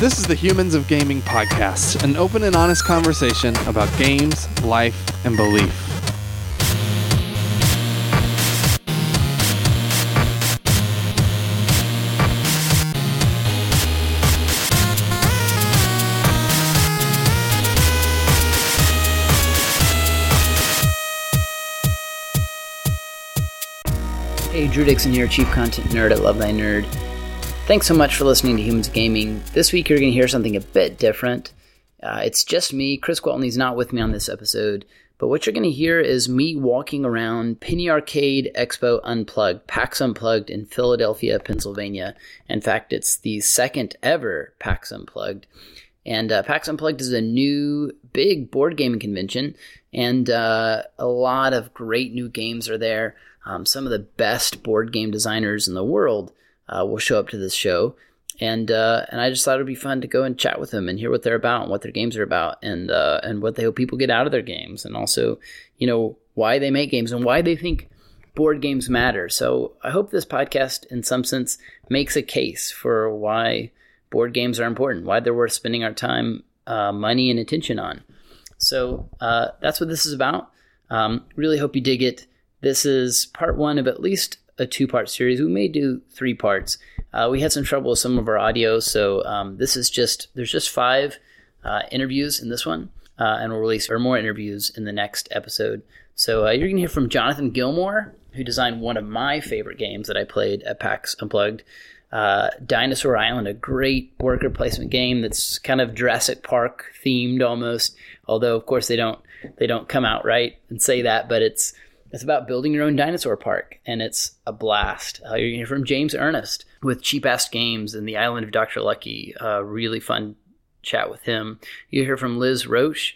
This is the Humans of Gaming podcast, an open and honest conversation about games, life, and belief. Hey, Drew Dixon here, Chief Content Nerd at Love Thy Nerd. Thanks so much for listening to Humans Gaming. This week you're going to hear something a bit different. Uh, it's just me. Chris Gwaltney's not with me on this episode, but what you're going to hear is me walking around Penny Arcade Expo Unplugged, PAX Unplugged in Philadelphia, Pennsylvania. In fact, it's the second ever PAX Unplugged. And uh, PAX Unplugged is a new big board gaming convention, and uh, a lot of great new games are there. Um, some of the best board game designers in the world uh, will show up to this show, and uh, and I just thought it'd be fun to go and chat with them and hear what they're about and what their games are about, and uh, and what they hope people get out of their games, and also you know why they make games and why they think board games matter. So I hope this podcast, in some sense, makes a case for why board games are important, why they're worth spending our time, uh, money, and attention on. So uh, that's what this is about. Um, really hope you dig it. This is part one of at least a two part series. We may do three parts. Uh, we had some trouble with some of our audio, so um, this is just, there's just five uh, interviews in this one, uh, and we'll release or more interviews in the next episode. So uh, you're to hear from Jonathan Gilmour, who designed one of my favorite games that I played at PAX Unplugged. Uh, Dinosaur Island, a great worker placement game that's kind of Jurassic Park themed almost. Although, of course, they don't they don't come out right and say that, but it's it's about building your own dinosaur park, and it's a blast. Uh, you're hear from James Ernest with Cheap Ass Games and the Island of Dr. Lucky. Uh, really fun chat with him. You hear from Liz Roche,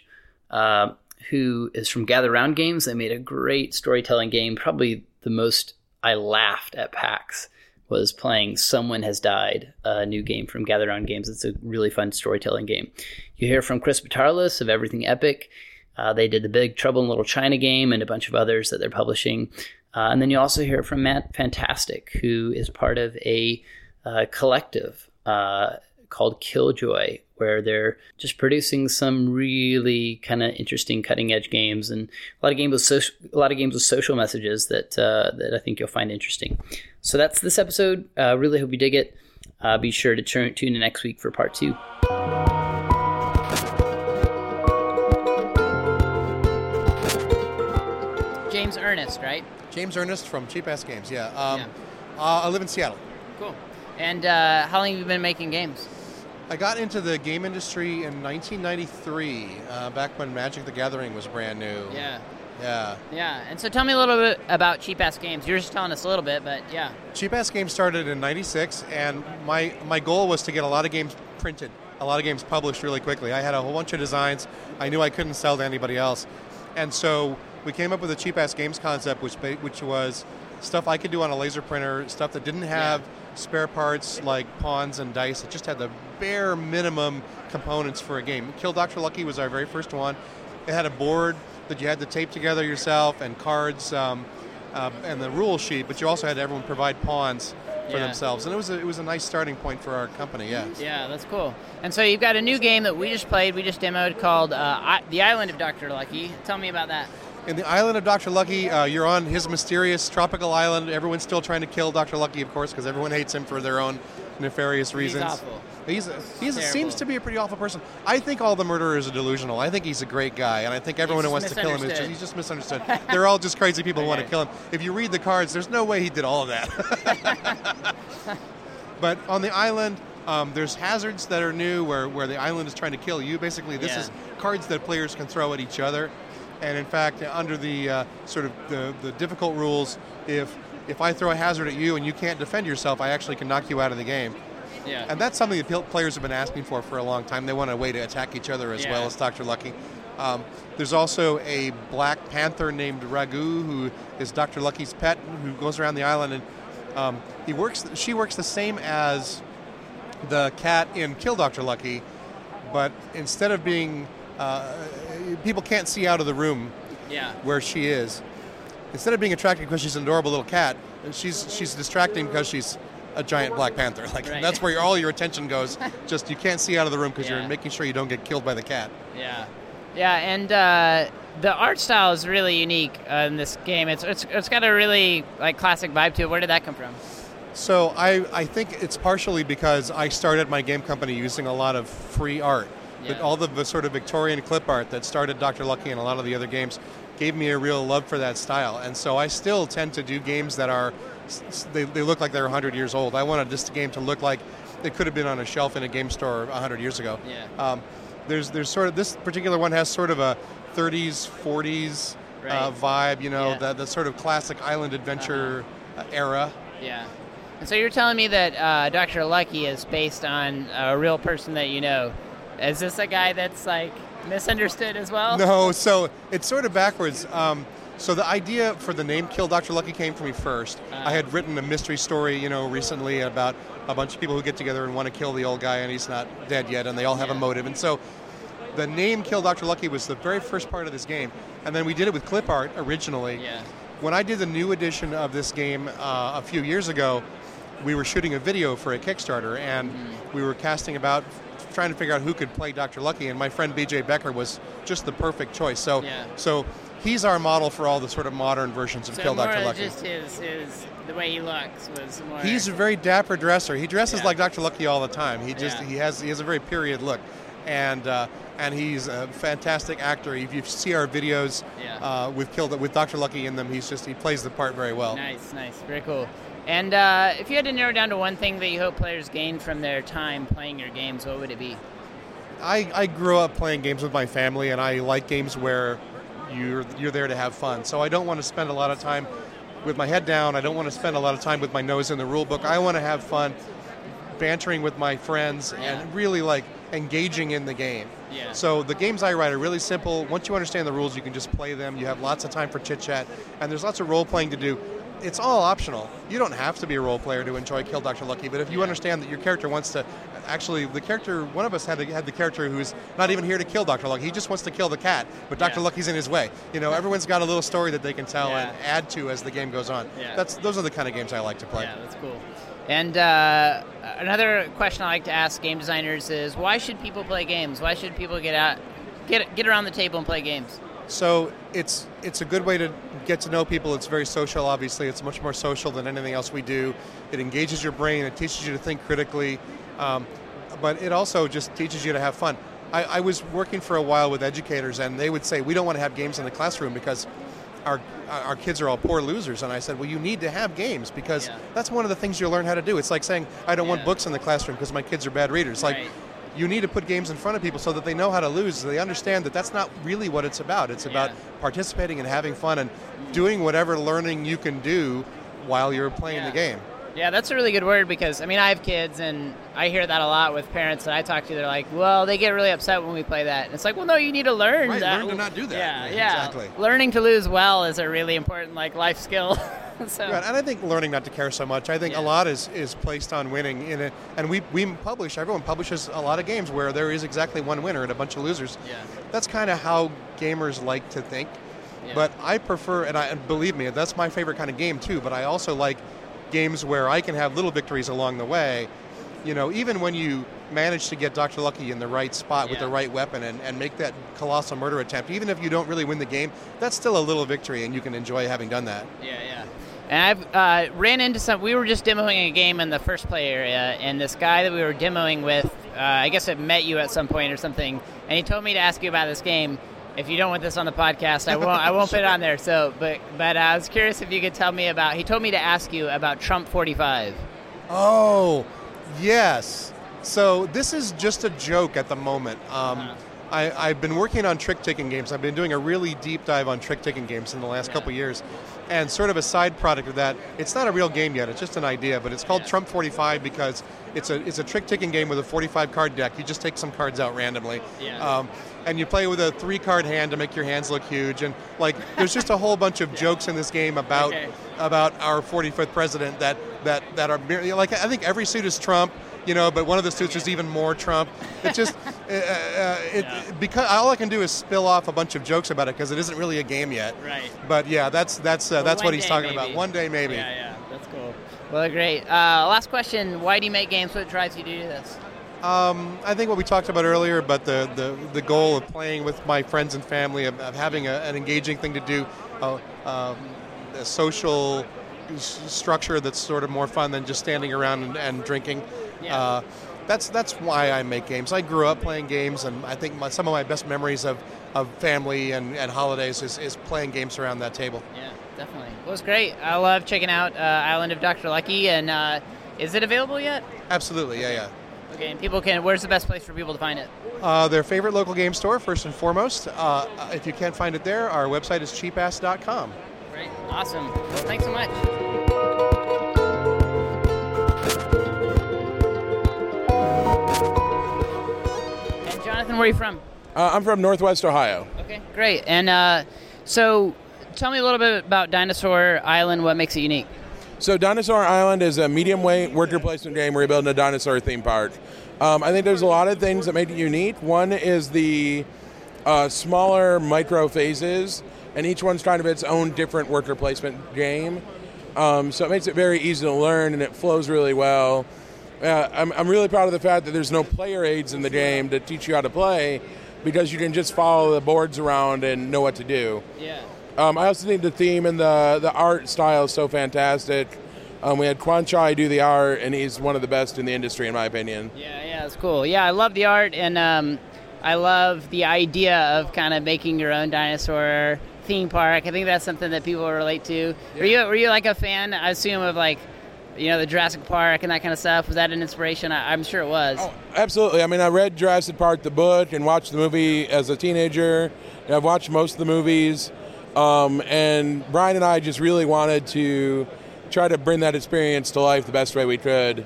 uh, who is from Gather Round Games. They made a great storytelling game, probably the most I laughed at PAX was playing Someone Has Died, a new game from Gather Round Games. It's a really fun storytelling game. You hear from Chris Batarlis of Everything Epic. Uh, they did the Big Trouble in Little China game and a bunch of others that they're publishing. Uh, and then you also hear from Matt Fantastic, who is part of a uh, collective uh, called Killjoy, where they're just producing some really kind of interesting, cutting edge games and a lot of games with social, a lot of games with social messages that uh, that I think you'll find interesting. So that's this episode. Uh, really hope you dig it. be sure to tune in next week for part two. Ernest, right? James Ernest from Cheap Ass Games. Yeah. Um, yeah. Uh, I live in Seattle. Cool. And uh, how long have you been making games? I got into the game industry in 1993, uh, back when Magic the Gathering was brand new. Yeah. Yeah. Yeah. And so tell me a little bit about Cheap Ass Games. You're just telling us a little bit, but yeah. Cheap Ass Games started in 96, and my, my goal was to get a lot of games printed, a lot of games published really quickly. I had a whole bunch of designs. I knew I couldn't sell to anybody else. And so we came up with a cheap ass games concept, which which was stuff I could do on a laser printer, stuff that didn't have yeah. spare parts like pawns and dice. It just had the bare minimum components for a game. Kill Dr. Lucky was our very first one. It had a board that you had to tape together yourself and cards um, uh, and the rule sheet, but you also had everyone provide pawns for yeah. themselves, and it was a, it was a nice starting point for our company. Yeah. Yeah, that's cool. And so you've got a new game that we just played, we just demoed called uh, I- The Island of Dr. Lucky. Tell me about that in the island of Dr. Lucky, uh, you're on his mysterious tropical island. Everyone's still trying to kill Dr. Lucky, of course, because everyone hates him for their own nefarious reasons. He's awful. He's, he's seems to be a pretty awful person. I think all the murderers are delusional. I think he's a great guy, and I think everyone who wants to kill him is just, he's just misunderstood. They're all just crazy people okay. who want to kill him. If you read the cards, there's no way he did all of that. but on the island, um, there's hazards that are new where, where the island is trying to kill you. Basically, this yeah. is cards that players can throw at each other. And in fact, under the uh, sort of the, the difficult rules, if if I throw a hazard at you and you can't defend yourself, I actually can knock you out of the game. Yeah. And that's something that players have been asking for for a long time. They want a way to attack each other as yeah. well as Dr. Lucky. Um, there's also a black panther named Ragu who is Dr. Lucky's pet, who goes around the island and um, he works. She works the same as the cat in Kill Dr. Lucky, but instead of being uh, people can't see out of the room yeah. where she is. Instead of being attracted because she's an adorable little cat, she's she's distracting because she's a giant Black Panther. Like Right. that's where all your attention goes. Just you can't see out of the room because Yeah. you're making sure you don't get killed by the cat. Yeah, yeah, and uh, the art style is really unique uh, in this game. It's, it's it's got a really like classic vibe to it. Where did that come from? So I, I think it's partially because I started my game company using a lot of free art. Yeah. All the, sort of Victorian clip art that started Dr. Lucky and a lot of the other games gave me a real love for that style. And so I still tend to do games that are, they, they look like they're 100 years old. I wanted this game to look like it could have been on a shelf in a game store 100 years ago. Yeah. Um, there's, there's sort of, this particular one has sort of a 30s, 40s uh, vibe, you know, Yeah. Uh-huh. the, the sort of classic island adventure uh era. Yeah. And so you're telling me that uh, Dr. Lucky is based on a real person that you know. Is this a guy that's like misunderstood as well? No, so it's sort of backwards. Um, so the idea for the name "Kill Dr. Lucky" came from me first. I had written a mystery story, you know, recently about a bunch of people who get together and want to kill the old guy, and he's not dead yet, and they all have a motive. And so the name "Kill Dr. Lucky" was the very first part of this game, and then we did it with clip art originally. Yeah. When I did the new edition of this game uh, a few years ago, we were shooting a video for a Kickstarter, and Mm-hmm. we were casting about trying to figure out who could play Dr. Lucky, and my friend BJ Becker was just the perfect choice. So, Yeah. so he's our model for all the sort of modern versions of So Kill Dr. Lucky. just his, his the way he looks was more. He's a very dapper dresser. He dresses Yeah. like Dr. Lucky all the time. He just Yeah. he has he has a very period look, and uh, and he's a fantastic actor. If you see our videos uh, with Kill with Dr. Lucky in them, he's just he plays the part very well. nice, nice, very cool. And uh, if you had to narrow down to one thing that you hope players gain from their time playing your games, what would it be? I, I grew up playing games with my family, and I like games where you're you're there to have fun. So I don't want to spend a lot of time with my head down. I don't want to spend a lot of time with my nose in the rule book. I want to have fun bantering with my friends Yeah. and really like engaging in the game. Yeah. So the games I write are really simple. Once you understand the rules, you can just play them. You have lots of time for chit chat, and there's lots of role playing to do. It's all optional. You don't have to be a role player to enjoy Kill Dr. Lucky, but if you understand that your character wants to, actually, the character, one of us had, had the character who's not even here to kill Dr. Lucky. He just wants to kill the cat, but Dr. Yeah. Lucky's in his way. You know, everyone's got a little story that they can tell Yeah. and add to as the game goes on. Yeah. That's those are the kind of games I like to play. Yeah, that's cool. And uh, another question I like to ask game designers is, why should people play games? Why should people get out, get get around the table and play games? So it's it's a good way to get to know people. It's very social. Obviously, it's much more social than anything else we do. It engages your brain. It teaches you to think critically, um, but it also just teaches you to have fun. I, I was working for a while with educators, and they would say we don't want to have games in the classroom because our our kids are all poor losers. And I said, well, you need to have games because Yeah. that's one of the things you learn how to do. It's like saying I don't want books in the classroom because my kids are bad readers. Like Right. You need to put games in front of people so that they know how to lose. So they understand that that's not really what it's about. It's about Yeah. participating and having fun and doing whatever learning you can do while you're playing Yeah. the game. Yeah, that's a really good word because I mean I have kids and I hear that a lot with parents that I talk to. They're like, "Well, they get really upset when we play that." And it's like, "Well, no, you need to learn Right, that. learn to not do that. Yeah, Right, yeah. exactly. Learning to lose well is a really important like life skill. so Right, and I think learning not to care so much. I think Yeah. a lot is, is placed on winning in it, and we we publish. Everyone publishes a lot of games where there is exactly one winner and a bunch of losers. Yeah. That's kind of how gamers like to think. Yeah. But I prefer, and I and believe me, that's my favorite kind of game too. But I also like games where I can have little victories along the way. You know, even when you manage to get Dr. Lucky in the right spot with the right weapon and, and make that colossal murder attempt, even if you don't really win the game, that's still a little victory, and you can enjoy having done that. Yeah, yeah. And I've uh, ran into some. We were just demoing a game in the first play area, and this guy that we were demoing with, uh, I guess, had met you at some point or something, and he told me to ask you about this game. If you don't want this on the podcast, I won't. I won't put it on there. So, but but I was curious if you could tell me about. He told me to ask you about Trump forty five. Oh, yes. So this is just a joke at the moment. Um, Uh-huh. I, I've been working on trick taking games. I've been doing a really deep dive on trick taking games in the last Yeah. couple years. And sort of a side product of that, it's not a real game yet, it's just an idea, but it's called Yeah. Trump 45 because it's a, it's a trick taking game with a 45 card deck. You just take some cards out randomly. Yeah. Um, and you play with a three card hand to make your hands look huge. And like, there's just a whole bunch of jokes in this game about Okay. about our 45th president that that that are like I think every suit is Trump, you know, but one of the suits is even more Trump. It just uh, uh, it, Yeah. because all I can do is spill off a bunch of jokes about it because it isn't really a game yet. Right. But yeah, that's that's uh, Well, that's what he's talking maybe. about. One day maybe. Yeah, yeah, that's cool. Well, great. Uh, last question: Why do you make games? What drives you to do this? Um, I think what we talked about earlier, but the, the, the goal of playing with my friends and family, of, of having a, an engaging thing to do, uh, um, a social s- structure that's sort of more fun than just standing around and, and drinking. Yeah. That's that's why I make games. I grew up playing games, and I think my, some of my best memories of, of family and, and holidays is, is playing games around that table. Yeah, definitely. Well, it's great. I love checking out uh, Island of Dr. Lucky. And uh, is it available yet? Absolutely, yeah, yeah. Okay, and people can. Where's the best place for people to find it? Uh, their favorite local game store, first and foremost. Uh, if you can't find it there, our website is cheapass.com. Great, awesome. Well, thanks so much. And where are you from? Uh, I'm from Northwest Ohio. Okay, great. And uh, so, tell me a little bit about Dinosaur Island. What makes it unique? So, Dinosaur Island is a medium weight worker placement game where you're building a dinosaur theme park. Um, I think there's a lot of things that make it unique. One is the uh, smaller micro phases, and each one's kind of its own different worker placement game. Um, so, it makes it very easy to learn and it flows really well. Uh, I'm, I'm really proud of the fact that there's no player aids in the game to teach you how to play because you can just follow the boards around and know what to do. Yeah. Um, I also think the theme and the the art style is so fantastic. Um, we had Kwanchai do the art, and he's one of the best in the industry, in my opinion. Yeah, yeah, it's cool. Yeah, I love the art, and um, I love the idea of kind of making your own dinosaur theme park. I think that's something that people relate to. Were you were you like a fan? I assume of like, you know, the Jurassic Park and that kind of stuff. Was that an inspiration? I, I'm sure it was. Oh, absolutely. I mean, I read Jurassic Park, the book, and watched the movie as a teenager. And I've watched most of the movies. Um, and Brian and I just really wanted to try to bring that experience to life the best way we could.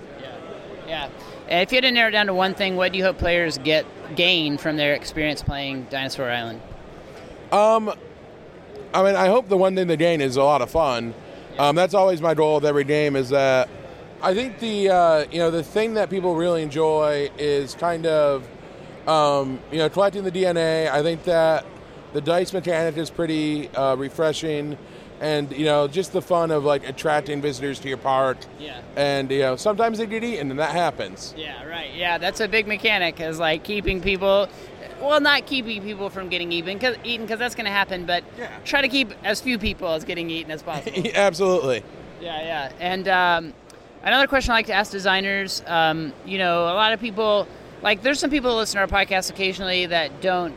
Yeah. yeah. if you had to narrow it down to one thing, what do you hope players get gain from their experience playing Dinosaur Island? Um, I mean, I hope the one thing they gain is a lot of fun. Um, that's always my goal with every game. Is that I think the uh, you know the thing that people really enjoy is kind of um, you know collecting the DNA. I think that the dice mechanic is pretty uh, refreshing, and you know just the fun of like attracting visitors to your park. Yeah. And you know sometimes they get eaten, and that happens. Yeah, right. Yeah, that's a big mechanic is like keeping people well, not keeping people from getting eaten cause, eaten because that's going to happen, but Yeah. try to keep as few people as getting eaten as possible. Absolutely. yeah, yeah. And um, another question I like to ask designers, um, you know, a lot of people, like, there's some people that listen to our podcast occasionally that don't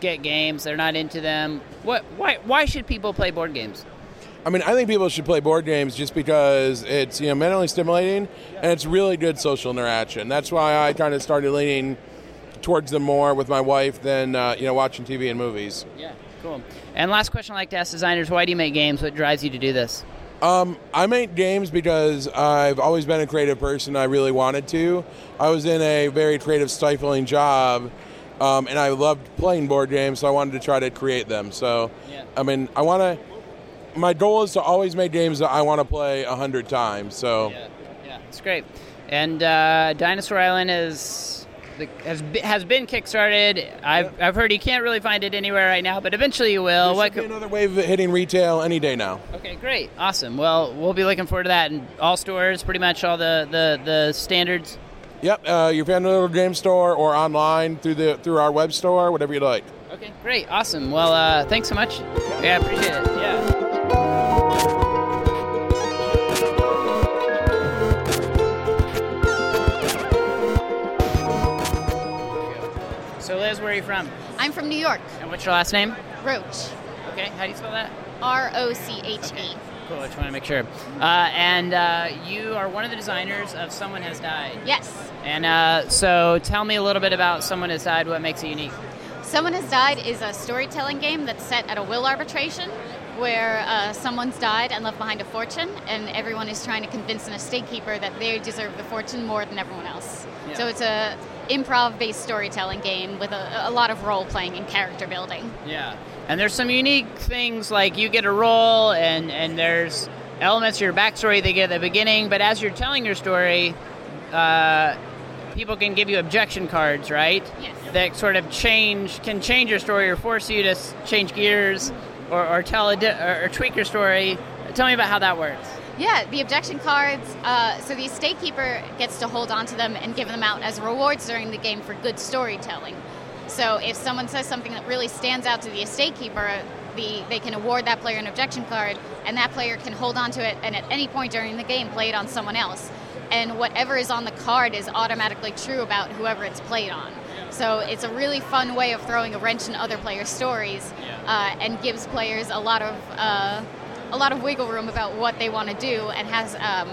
get games. They're not into them. What? Why? Why should people play board games? I mean, I think people should play board games just because it's you know mentally stimulating and it's really good social interaction. That's why I kind of started leaning towards them more with my wife than uh, you know watching TV and movies. Yeah, cool. And last question I like to ask designers: Why do you make games? What drives you to do this? Um, I make games because I've always been a creative person. I really wanted to. I was in a very creative, stifling job, um, and I loved playing board games, so I wanted to try to create them. So, Yeah. I mean, I want to. My goal is to always make games that I want to play a hundred times. So. Yeah, yeah, it's great. And uh, Dinosaur Island is the, has be, has been kickstarted. I've, I've heard you can't really find it anywhere right now, but eventually you will. There What could- another wave of hitting retail any day now. okay, great, awesome. Well, we'll be looking forward to that. And all stores, pretty much all the the, the standards. Yep, uh, your family little game store or online through the through our web store, whatever you like. Okay, great, awesome. Well, uh, thanks so much. Yeah, appreciate it. Yeah. Where are you from? I'm from New York. And what's your last name? Roche. Okay, how do you spell that? R O C H E. Cool, I just want to make sure. Uh, and uh, you are one of the designers of Someone Has Died. Yes. And uh, so tell me a little bit about Someone Has Died, what makes it unique. Someone Has Died is a storytelling game that's set at a will arbitration where uh, someone's died and left behind a fortune, and everyone is trying to convince an estate keeper that they deserve the fortune more than everyone else. Yeah. So it's a improv-based storytelling game with a, a lot of role playing and character building. Yeah. And there's some unique things like you get a role, and, and there's elements of your backstory they get at the beginning, but as you're telling your story, uh, people can give you objection cards, right? Yes. That sort of change, can change your story or force you to change gears or, or tell a di- or, or tweak your story. Tell me about how that works. Yeah, the objection cards. Uh, so the estate keeper gets to hold on to them and give them out as rewards during the game for good storytelling. So if someone says something that really stands out to the estate keeper, the, they can award that player an objection card, and that player can hold on to it and at any point during the game play it on someone else. And whatever is on the card is automatically true about whoever it's played on. So it's a really fun way of throwing a wrench in other players' stories, uh, and gives players a lot of uh, a lot of wiggle room about what they want to do, and has um,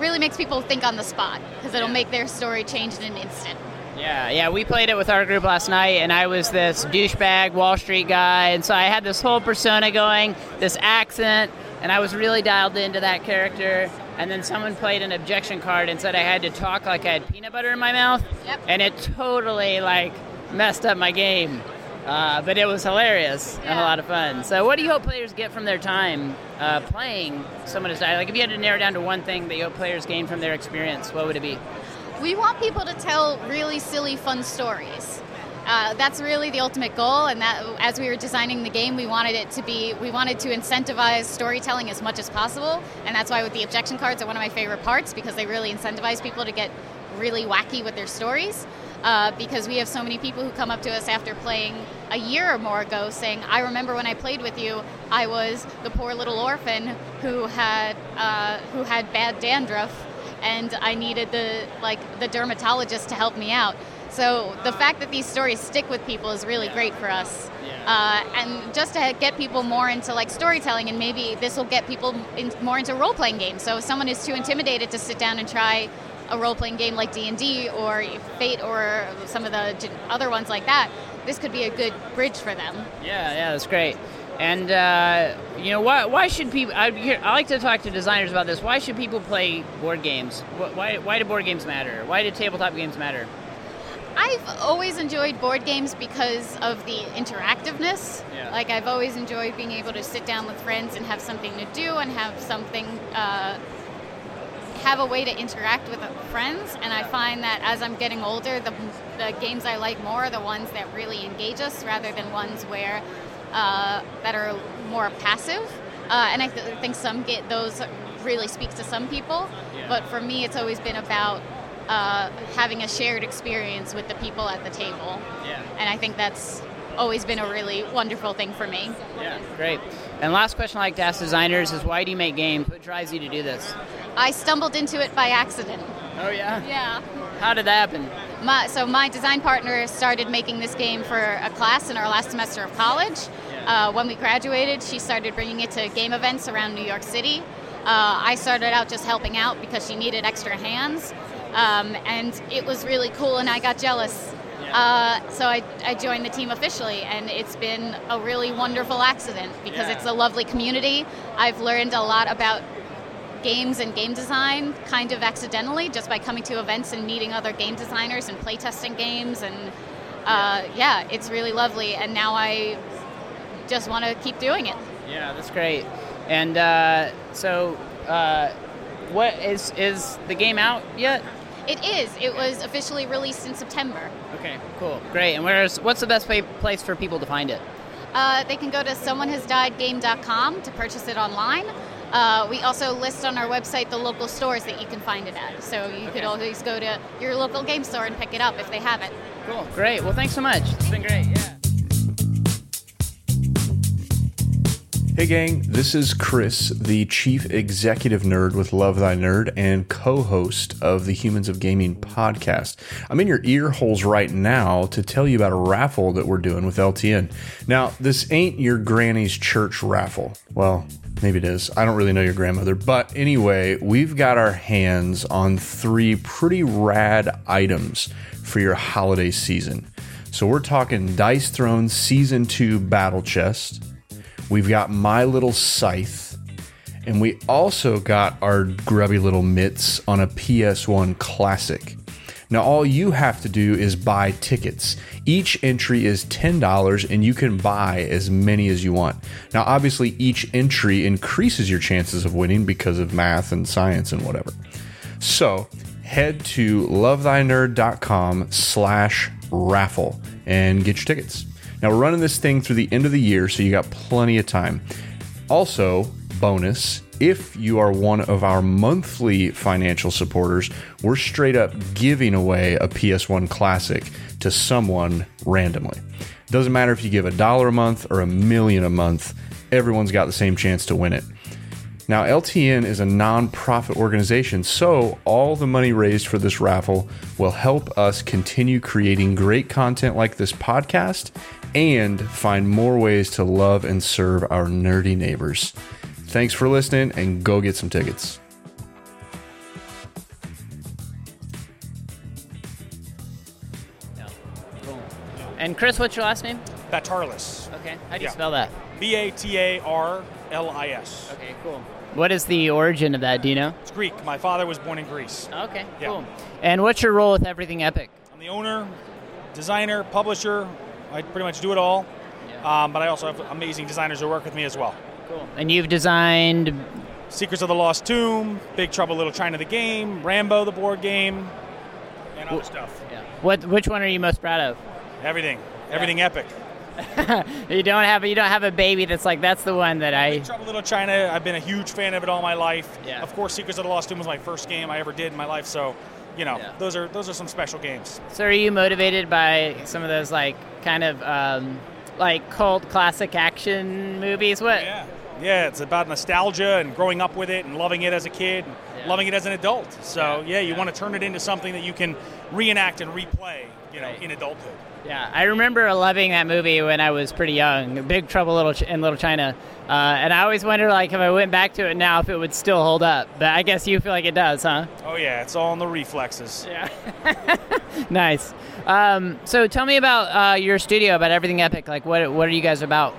really makes people think on the spot because it'll make their story change in an instant. Yeah, yeah, we played it with our group last night, and I was this douchebag Wall Street guy, and so I had this whole persona going, this accent, and I was really dialed into that character. And then someone played an objection card and said I had to talk like I had peanut butter in my mouth, Yep. and it totally like messed up my game. Uh, but it was hilarious and a lot of fun. So, what do you hope players get from their time uh, playing Someone Has Died? Like, if you had to narrow down to one thing that you hope players gain from their experience, what would it be? We want people to tell really silly, fun stories. Uh, that's really the ultimate goal, and that as we were designing the game, we wanted it to be, we wanted to incentivize storytelling as much as possible, and that's why with the objection cards are one of my favorite parts because they really incentivize people to get really wacky with their stories. Uh, because we have so many people who come up to us after playing a year or more ago saying, I remember when I played with you, I was the poor little orphan who had, uh, who had bad dandruff and I needed the like the dermatologist to help me out. So the fact that these stories stick with people is really great for us. Uh, and just to get people more into like storytelling, and maybe this will get people in, more into role playing games. So if someone is too intimidated to sit down and try a role playing game like D and D or Fate or some of the other ones like that, this could be a good bridge for them. Yeah, yeah, that's great. And uh, you know, why, why should people? I, I like to talk to designers about this. Why should people play board games? Why, why do board games matter? Why do tabletop games matter? I've always enjoyed board games because of the interactiveness. Yeah. Like I've always enjoyed being able to sit down with friends and have something to do and have something, uh, have a way to interact with friends. And I find that as I'm getting older, the, the games I like more are the ones that really engage us rather than ones where uh, that are more passive. Uh, and I th- think some get those really speak to some people, but for me, it's always been about uh, having a shared experience with the people at the table. Yeah. And I think that's always been a really wonderful thing for me. Yeah, great. And last question I like to ask designers is why do you make games? What drives you to do this? I stumbled into it by accident. Oh yeah. Yeah. How did that happen? My, so my design partner started making this game for a class in our last semester of college. Uh, when we graduated, she started bringing it to game events around New York City. Uh, I started out just helping out because she needed extra hands, um, and it was really cool, and I got jealous. Uh, so I, I joined the team officially, and it's been a really wonderful accident because Yeah. it's a lovely community. I've learned a lot about games and game design kind of accidentally just by coming to events and meeting other game designers and playtesting games and uh, yeah it's really lovely and now i just want to keep doing it Yeah, that's great. And uh, so, uh, what is is the game out yet? it is it was officially released in september Okay, cool, great. And where's what's the best place for people to find it? uh, they can go to someonehasdiedgame.com to purchase it online uh, we also list on our website the local stores that you can find it at so you could always go to your local game store and pick it up if they have it Cool, great. Well, thanks so much. It's been great. Yeah. Hey, gang, this is Chris, the chief executive nerd with Love Thy Nerd and co host of the Humans of Gaming podcast. I'm in your ear holes right now to tell you about a raffle that we're doing with LTN. Now, this ain't your granny's church raffle. Well, maybe it is. I don't really know your grandmother. But anyway, we've got our hands on three pretty rad items for your holiday season. So we're talking Dice Throne Season 2 Battle Chest. We've got My Little Scythe. And we also got our grubby little mitts on a PS1 Classic. Now, all you have to do is buy tickets. Each entry is $10 and you can buy as many as you want. Now, obviously, each entry increases your chances of winning because of math and science and whatever. So head to lovethynerd.com slash raffle and get your tickets. Now we're running this thing through the end of the year, so you got plenty of time. Also, bonus, if you are one of our monthly financial supporters, we're straight up giving away a PS1 Classic to someone randomly. Doesn't matter if you give a dollar a month or a million a month, everyone's got the same chance to win it. Now, LTN is a non-profit organization, so all the money raised for this raffle will help us continue creating great content like this podcast and find more ways to love and serve our nerdy neighbors. Thanks for listening and go get some tickets. And Chris, what's your last name? Batarlis. Okay. How do you Yeah. spell that? B A T A R L I S. Okay, cool. What is the origin of that? Do you know? It's Greek. My father was born in Greece. Okay, Yeah. cool. And what's your role with Everything Epic? I'm the owner, designer, publisher. I pretty much do it all. Um, but I also have amazing designers who work with me as well. Cool. And you've designed. Secrets of the Lost Tomb, Big Trouble Little China the game, Rambo the board game, and other stuff. Yeah. What? Which one are you most proud of? Everything. Everything epic. You don't have you don't have a baby that's like that's the one that I. Trouble Little China, I've been a huge fan of it all my life. Yeah. Of course, Secrets of the Lost Tomb was my first game I ever did in my life, so you know, Yeah. those are those are some special games. So are you motivated by some of those like kind of um, like cult classic action movies? What? Yeah. Yeah, it's about nostalgia and growing up with it and loving it as a kid, and Yeah. loving it as an adult. So, Yeah, you want to turn it into something that you can reenact and replay, you know, Right. in adulthood. Yeah, I remember loving that movie when I was pretty young. Big Trouble Little Ch- in Little China, uh, and I always wonder like if I went back to it now if it would still hold up. But I guess you feel like it does, huh? Oh, yeah, it's all in the reflexes. Yeah. nice. Um, so tell me about uh, your studio, about everything Epic. Like, what what are you guys about?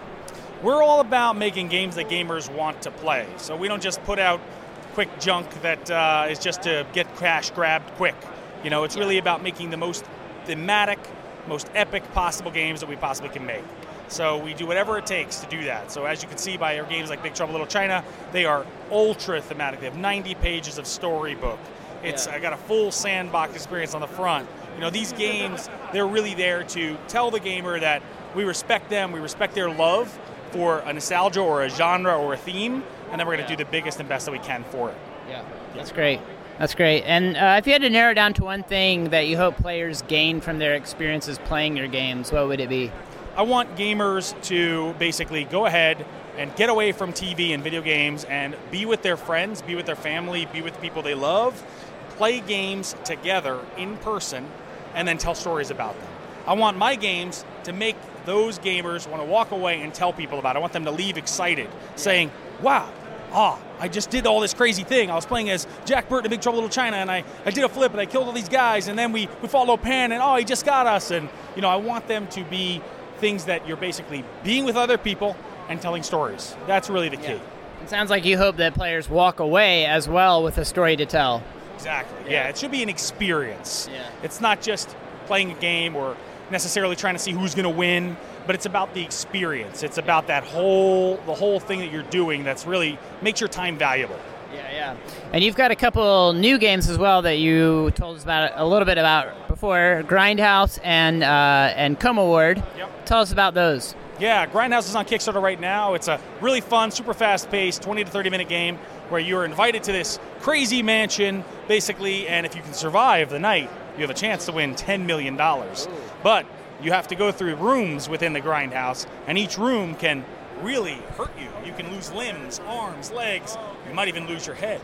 We're all about making games that gamers want to play. So we don't just put out quick junk that uh, is just to get cash grabbed quick. You know, it's really about making the most thematic, most epic possible games that we possibly can make. So we do whatever it takes to do that. So as you can see by our games like Big Trouble Little China, they are ultra thematic. They have 90 pages of storybook. It's Yeah. I got a full sandbox experience on the front. You know, these games they're really there to tell the gamer that we respect them, we respect their love for a nostalgia or a genre or a theme, and then we're going to Yeah. do the biggest and best that we can for it. Yeah, that's great. That's great. And uh, if you had to narrow down to one thing that you hope players gain from their experiences playing your games, what would it be? I want gamers to basically go ahead and get away from TV and video games and be with their friends, be with their family, be with people they love, play games together in person, and then tell stories about them. I want my games to make those gamers want to walk away and tell people about it. I want them to leave excited, saying, wow, ah, I just did all this crazy thing. I was playing as Jack Burton in Big Trouble in Little China, and I, I did a flip, and I killed all these guys, and then we, we fought Lo Pan, and oh, he just got us. And, you know, I want them to be things that you're basically being with other people and telling stories. That's really the key. It sounds like you hope that players walk away as well with a story to tell. Exactly. Yeah. Yeah. it should be an experience. Yeah. It's not just playing a game or necessarily trying to see who's going to win, but it's about the experience. It's about that whole the whole thing that you're doing that's really makes your time valuable. Yeah, yeah. And you've got a couple new games as well that you told us about a little bit about before, Grindhouse and uh, and Coma Ward. Yep. Tell us about those. Yeah, Grindhouse is on Kickstarter right now. It's a really fun, super fast paced, 20 to 30 minute game where you're invited to this crazy mansion, basically, and if you can survive the night, you have a chance to win $10 million. But you have to go through rooms within the Grindhouse, and each room can really hurt you. You can lose limbs, arms, legs, you might even lose your head.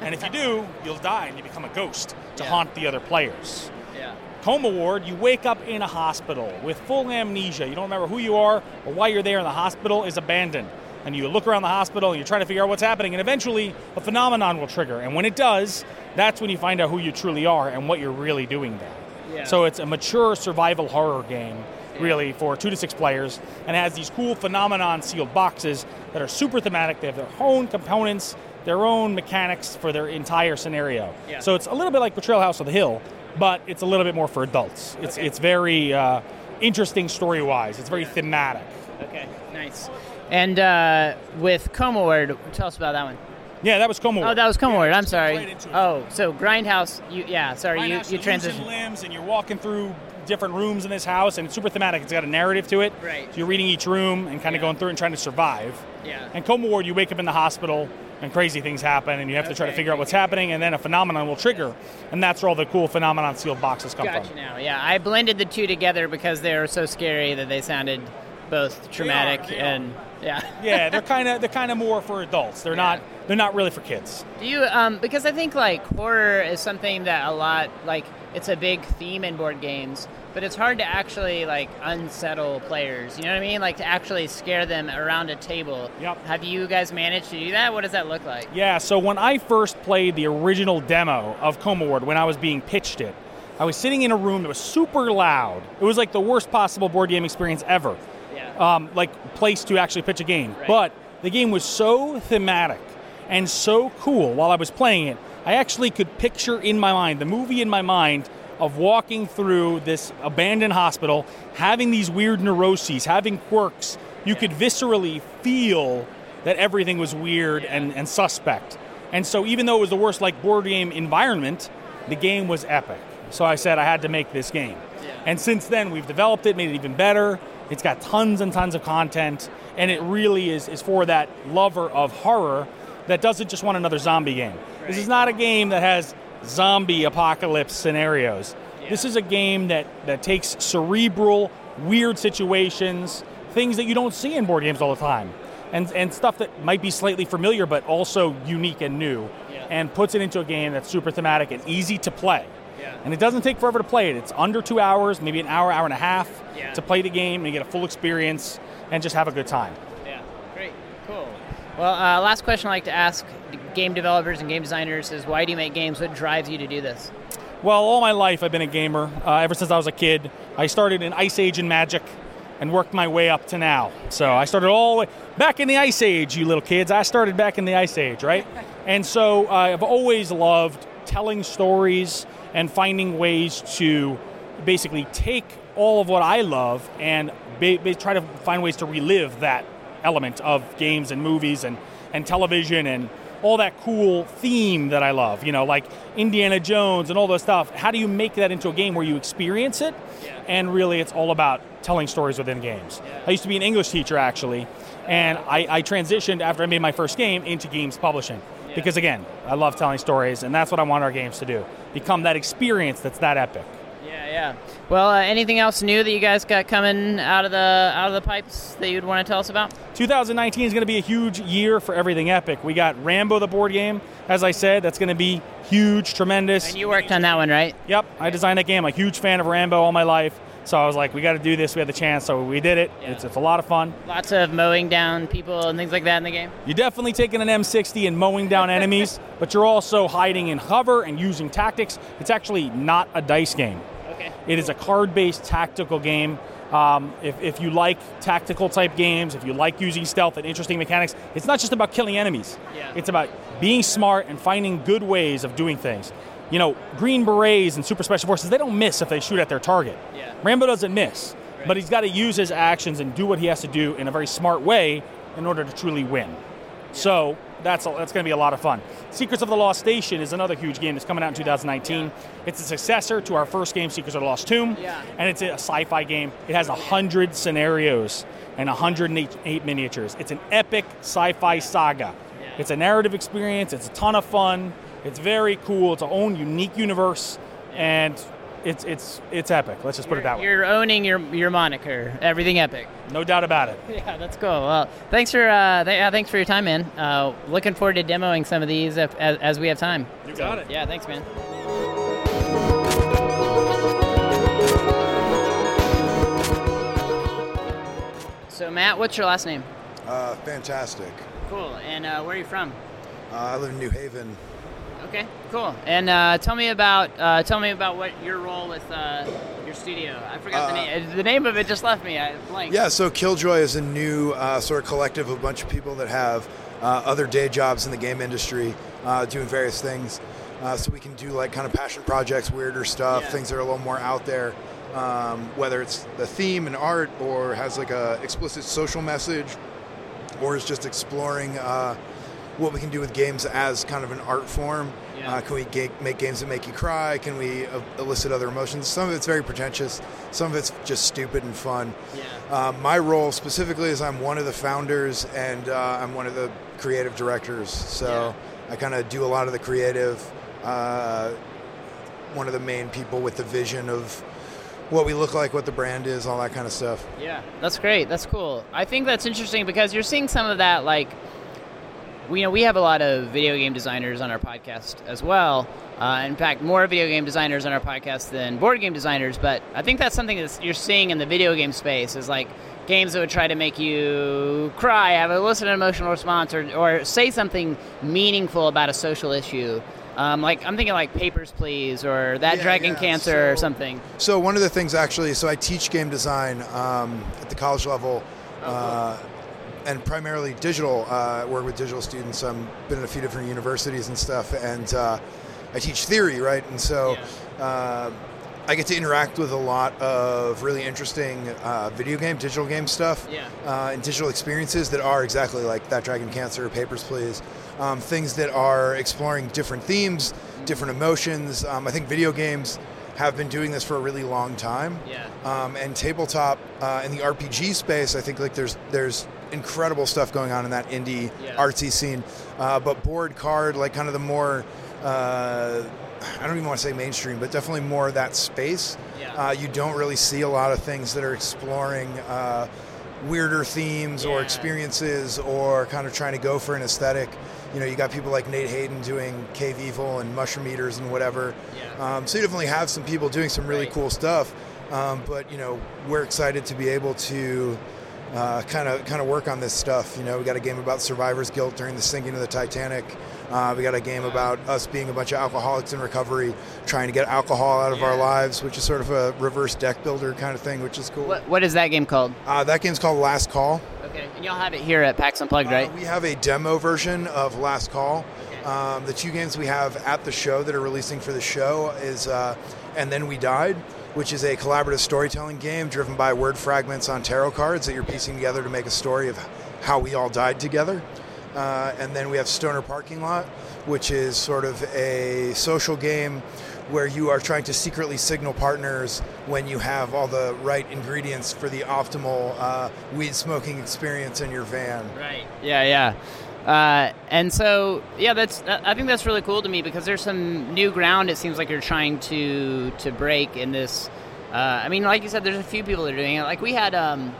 And if you do, you'll die and you become a ghost to Yeah. haunt the other players. Yeah. Coma ward, you wake up in a hospital with full amnesia. You don't remember who you are or why you're there, and the hospital is abandoned. And you look around the hospital and you're trying to figure out what's happening, and eventually a phenomenon will trigger. And when it does, that's when you find out who you truly are and what you're really doing there. Yeah. So it's a mature survival horror game, really, for two to six players, and has these cool phenomenon sealed boxes that are super thematic. They have their own components, their own mechanics for their entire scenario. Yeah. So it's a little bit like Betrayal House of the Hill, but it's a little bit more for adults. It's Okay. it's very uh, interesting story wise. It's very thematic. Okay, nice. And uh, with Award, tell us about that one. Yeah, that was Como. Oh, that was Coma Ward. I'm sorry. right oh, so Grindhouse. You yeah. Sorry, you Grindhouse, you you're losing limbs and you're walking through different rooms in this house, and it's super thematic. It's got a narrative to it. Right. So you're reading each room and kind of Yeah. going through and trying to survive. Yeah. And Coma Ward, you wake up in the hospital and crazy things happen, and you have to try to figure out what's happening, and then a phenomenon will trigger, and that's where all the cool phenomenon sealed boxes come Gotcha from. now. Yeah, I blended the two together because they were so scary that they sounded both traumatic they are. and yeah. yeah, they're kind of they're kind of more for adults. They're not they're not really for kids. Do you um because I think like horror is something that a lot like it's a big theme in board games, but it's hard to actually like unsettle players. You know what I mean? Like to actually scare them around a table. Yep. Have you guys managed to do that? What does that look like? Yeah, so when I first played the original demo of Coma Ward, when I was being pitched it, I was sitting in a room that was super loud. It was like the worst possible board game experience ever. Yeah. um, like place to actually pitch a game. Right. But the game was so thematic and so cool while I was playing it. I actually could picture in my mind the movie in my mind of walking through this abandoned hospital, having these weird neuroses, having quirks. You could viscerally feel that everything was weird and, and suspect. And so, even though it was the worst like board game environment, the game was epic. So I said I had to make this game. And since then, we've developed it, made it even better. It's got tons and tons of content, and it really is, is for that lover of horror that doesn't just want another zombie game. This is not a game that has zombie apocalypse scenarios. This is a game that, that takes cerebral, weird situations, things that you don't see in board games all the time, and, and stuff that might be slightly familiar but also unique and new, and puts it into a game that's super thematic and easy to play. And it doesn't take forever to play it. It's under two hours, maybe an hour, hour and a half Yeah. to play the game and get a full experience and just have a good time. Yeah, great, cool. Well, uh, last question I like to ask game developers and game designers is why do you make games? What drives you to do this? Well, all my life I've been a gamer. Uh, ever since I was a kid, I started in Ice Age and Magic, and worked my way up to now. So I started all the way back in the Ice Age, you little kids. I started back in the Ice Age, right? And so uh, I've always loved telling stories and finding ways to basically take all of what I love and ba- ba- try to find ways to relive that element of games and movies and, and television and all that cool theme that I love, you know, like Indiana Jones and all those stuff. How do you make that into a game where you experience it? And really, it's all about telling stories within games. I used to be an English teacher, actually, and I, I transitioned after I made my first game into games publishing. Because again, I love telling stories, and that's what I want our games to do become that experience that's that epic. Yeah, yeah. Well, uh, anything else new that you guys got coming out of the out of the pipes that you'd want to tell us about? 2019 is going to be a huge year for everything epic. We got Rambo the board game, as I said, that's going to be huge, tremendous. And you worked on that one, right? Yep, I designed that game. I'm a huge fan of Rambo all my life. So I was like, we got to do this. We had the chance, so we did it. It's, it's a lot of fun. Lots of mowing down people and things like that in the game. You're definitely taking an M60 and mowing down enemies, but you're also hiding in cover and using tactics. It's actually not a dice game. Okay. It is a card-based tactical game. Um, if, if you like tactical type games, if you like using stealth and interesting mechanics, it's not just about killing enemies. Yeah. It's about being smart and finding good ways of doing things. You know, Green Berets and Super Special Forces, they don't miss if they shoot at their target. Yeah. Rambo doesn't miss, but he's got to use his actions and do what he has to do in a very smart way in order to truly win. So that's a, that's going to be a lot of fun. Secrets of the Lost Station is another huge game that's coming out in 2019. It's a successor to our first game, Secrets of the Lost Tomb, Yeah. and it's a sci-fi game. It has hundred scenarios and 108 miniatures. It's an epic sci-fi saga. It's a narrative experience. It's a ton of fun. It's very cool. It's its own unique universe, and it's it's it's epic. Let's just put it that way. You're owning your your moniker. Everything epic. No doubt about it. Yeah, that's cool. Well, thanks for uh, th- yeah, thanks for your time, man. Uh, looking forward to demoing some of these if, as, as we have time. You got it. Yeah, thanks, man. So, Matt, what's your last name? Uh, fantastic. Cool. And uh, where are you from? Uh, I live in New Haven. Okay, cool. And uh, tell me about uh, tell me about what your role with uh, your studio. I forgot the Uh, name. The name of it just left me. I blanked. Yeah, so Killjoy is a new uh, sort of collective of a bunch of people that have uh, other day jobs in the game industry, uh, doing various things. Uh, so we can do like kind of passion projects, weirder stuff, Yeah. things that are a little more out there. Um, whether it's the theme and art, or has like a explicit social message, or is just exploring uh, what we can do with games as kind of an art form. Yeah. Yeah. Uh, can we ga- make games that make you cry? Can we uh, elicit other emotions? Some of it's very pretentious. Some of it's just stupid and fun. Yeah. Uh, my role specifically is I'm one of the founders and uh, I'm one of the creative directors. So I kind of do a lot of the creative. Uh, one of the main people with the vision of what we look like, what the brand is, all that kind of stuff. Yeah, that's great. That's cool. I think that's interesting because you're seeing some of that. Like, we, you know, we have a lot of video game designers on our podcast as well. Uh, in fact, more video game designers on our podcast than board game designers. But I think that's something that you're seeing in the video game space is like games that would try to make you cry, have elicit an emotional response, or, or say something meaningful about a social issue. Um, like I'm thinking like Papers, Please, or That Yeah, Dragon yeah. Cancer, or something. So one of the things actually, so I teach game design um, at the college level, uh, and primarily digital. Uh, I work with digital students. I've been at a few different universities and stuff, and uh, I teach theory, right? And so uh, I get to interact with a lot of really interesting uh, video game, digital game stuff, Yeah. uh, and digital experiences that are exactly like that Dragon Cancer, Papers, Please. Um, things that are exploring different themes, different emotions. Um, I think video games have been doing this for a really long time. Yeah. Um, and tabletop uh, in the RPG space, I think like there's there's incredible stuff going on in that indie Yeah. artsy scene. Uh, but board card, like kind of the more uh, I don't even want to say mainstream, but definitely more of that space. Yeah. Uh, you don't really see a lot of things that are exploring uh, weirder themes or experiences or kind of trying to go for an aesthetic. You know, you got people like Nate Hayden doing Cave Evil and Mushroom Eaters and whatever. Yeah. Um, so you definitely have some people doing some really Right. cool stuff. Um, but you know, we're excited to be able to kind of kind of work on this stuff. You know, we got a game about survivor's guilt during the sinking of the Titanic. Uh, we got a game about us being a bunch of alcoholics in recovery, trying to get alcohol out of our lives, which is sort of a reverse deck builder kind of thing, which is cool. What, what is that game called? Uh, that game's called Last Call. Okay, and y'all have it here at PAX Unplugged, right? Uh, we have a demo version of Last Call. Um, the two games we have at the show that are releasing for the show is uh, And Then We Died, which is a collaborative storytelling game driven by word fragments on tarot cards that you're piecing together to make a story of how we all died together. Uh, and then we have Stoner Parking Lot, which is sort of a social game where you are trying to secretly signal partners when you have all the right ingredients for the optimal uh, weed smoking experience in your van. Right. Yeah, yeah. Uh, and so, yeah, that's. I think that's really cool to me because there's some new ground. It seems like you're trying to to break in this. Uh, I mean, like you said, there's a few people that are doing it. Like we had um,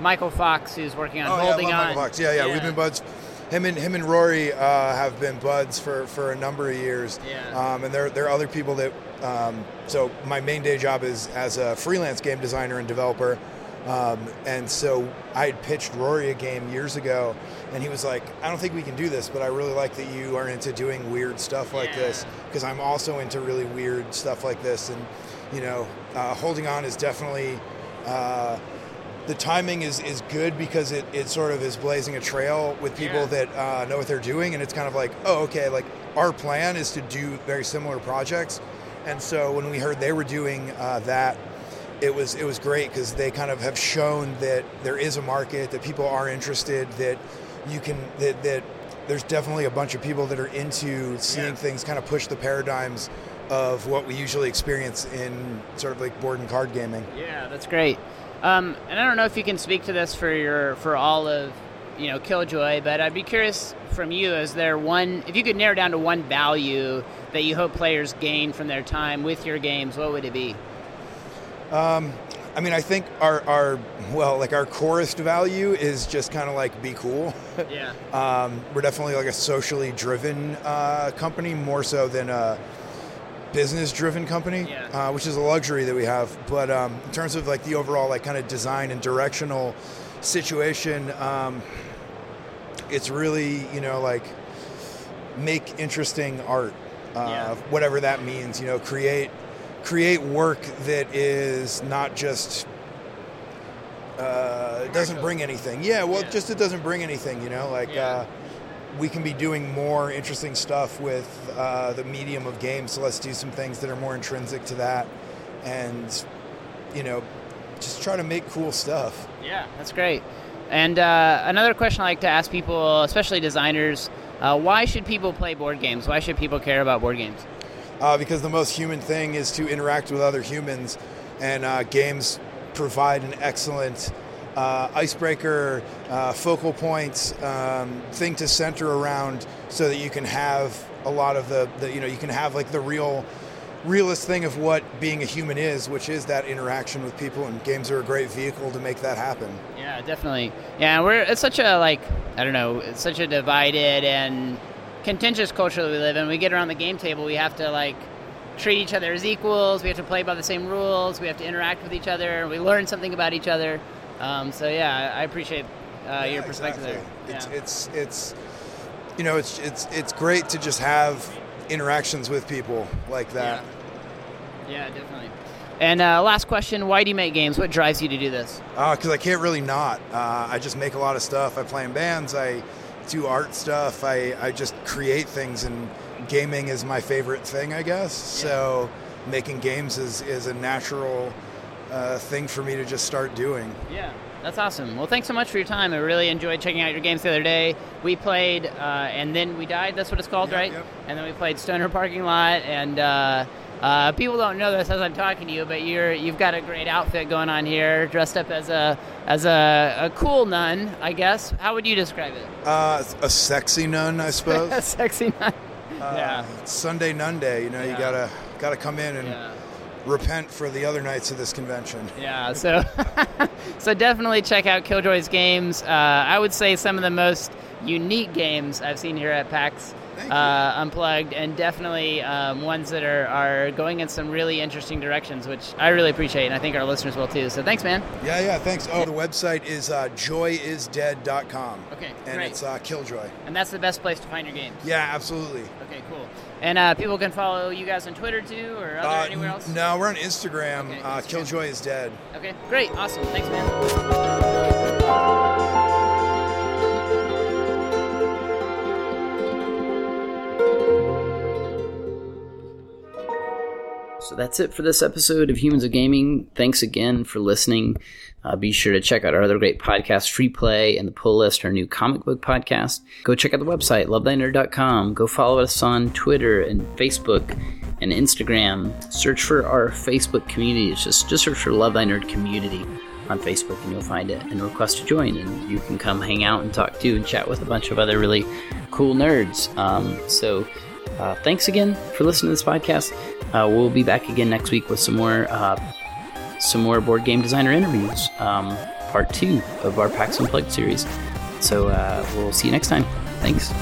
Michael Fox who's working on Oh, holding yeah, I love on. Michael Fox. Yeah, yeah, we've been buds. Him and him and Rory uh, have been buds for, for a number of years. Yeah. Um, and there there are other people that. Um, so my main day job is as a freelance game designer and developer. Um, and so I had pitched Rory a game years ago, and he was like, "I don't think we can do this, but I really like that you are into doing weird stuff like this because I'm also into really weird stuff like this." And you know, uh, holding on is definitely. Uh, the timing is, is good because it, it sort of is blazing a trail with people Yeah. that uh, know what they're doing and it's kind of like oh okay like our plan is to do very similar projects and so when we heard they were doing uh, that it was it was great because they kind of have shown that there is a market that people are interested that you can that, that there's definitely a bunch of people that are into seeing Yeah. things kind of push the paradigms of what we usually experience in sort of like board and card gaming Yeah, that's great. Um, and I don't know if you can speak to this for your for all of you know Killjoy, but I'd be curious from you: is there one? If you could narrow down to one value that you hope players gain from their time with your games, what would it be? Um, I mean, I think our, our well, like our chorus value is just kind of like be cool. Yeah. um, we're definitely like a socially driven uh, company more so than a business driven company, Yeah. uh, which is a luxury that we have. But um, in terms of like the overall like kind of design and directional situation, um, it's really you know like make interesting art, uh, Yeah. whatever that means. You know, create create work that is not just uh, doesn't bring anything. Yeah, well, Yeah. just it doesn't bring anything. You know, like Yeah. We can be doing more interesting stuff with uh, the medium of games. So let's do some things that are more intrinsic to that, and you know, just try to make cool stuff. Yeah, that's great. And uh, another question I like to ask people, especially designers, Uh, why should people play board games? Why should people care about board games? Uh, because the most human thing is to interact with other humans, and uh, games provide an excellent uh, icebreaker, uh, focal points, um, thing to center around, so that you can have a lot of the, the you know you can have like the real realist thing of what being a human is, which is that interaction with people, and games are a great vehicle to make that happen. Yeah, definitely. Yeah, we're it's such a like I don't know, it's such a divided and contentious culture that we live in. We get around the game table, we have to like treat each other as equals. We have to play by the same rules. We have to interact with each other. We learn something about each other. Um, so yeah, I appreciate uh, Yeah, your perspective exactly. there. It's, Yeah. it's it's you know it's it's it's great to just have interactions with people like that. Yeah, definitely. And uh, last question: Why do you make games? What drives you to do this? Because I can't really not. Uh, I just make a lot of stuff. I play in bands. I do art stuff. I, I just create things, and gaming is my favorite thing, I guess. So making games is, is a natural uh, thing for me to just start doing. Yeah, that's awesome. Well, thanks so much for your time. I really enjoyed checking out your games the other day. We played, uh, and then we died. That's what it's called, Yep, right? yep. And then we played Stoner Parking Lot. And uh, uh, people don't know this as I'm talking to you, but you're you've got a great outfit going on here, dressed up as a as a, a cool nun, I guess. How would you describe it? Uh, a sexy nun, I suppose. A sexy nun. yeah. It's Sunday Nun Day. You know, Yeah. you gotta gotta come in and Yeah. Repent for the other nights of this convention. Yeah, so so definitely check out Killjoy's games. Uh, I would say some of the most unique games I've seen here at PAX uh, Unplugged, and definitely um, ones that are, are going in some really interesting directions, which I really appreciate, and I think our listeners will too. So thanks, man. Yeah, yeah, thanks. Oh, the website is uh, joyisdead.com. Okay, And great. it's uh, Killjoy. And that's the best place to find your games. Yeah, absolutely. Okay, cool. And uh, people can follow you guys on Twitter too, or other, Uh, anywhere else. No, we're on Instagram. Okay, uh, Instagram. Killjoy is dead. Okay, great, awesome. Thanks, man. So that's it for this episode of Humans of Gaming. Thanks again for listening. Uh, be sure to check out our other great podcasts, Free Play and The Pull List, our new comic book podcast. Go check out the website, lovethynerd.com. Go follow us on Twitter and Facebook and Instagram. Search for our Facebook community. It's just, just search for Love Thy Nerd Community on Facebook and you'll find it and request to join. And you can come hang out and talk to and chat with a bunch of other really cool nerds. Um, so uh, thanks again for listening to this podcast. Uh, we'll be back again next week with some more uh, some more board game designer interviews, um, part two of our PAX Unplugged series. So uh, we'll see you next time. Thanks.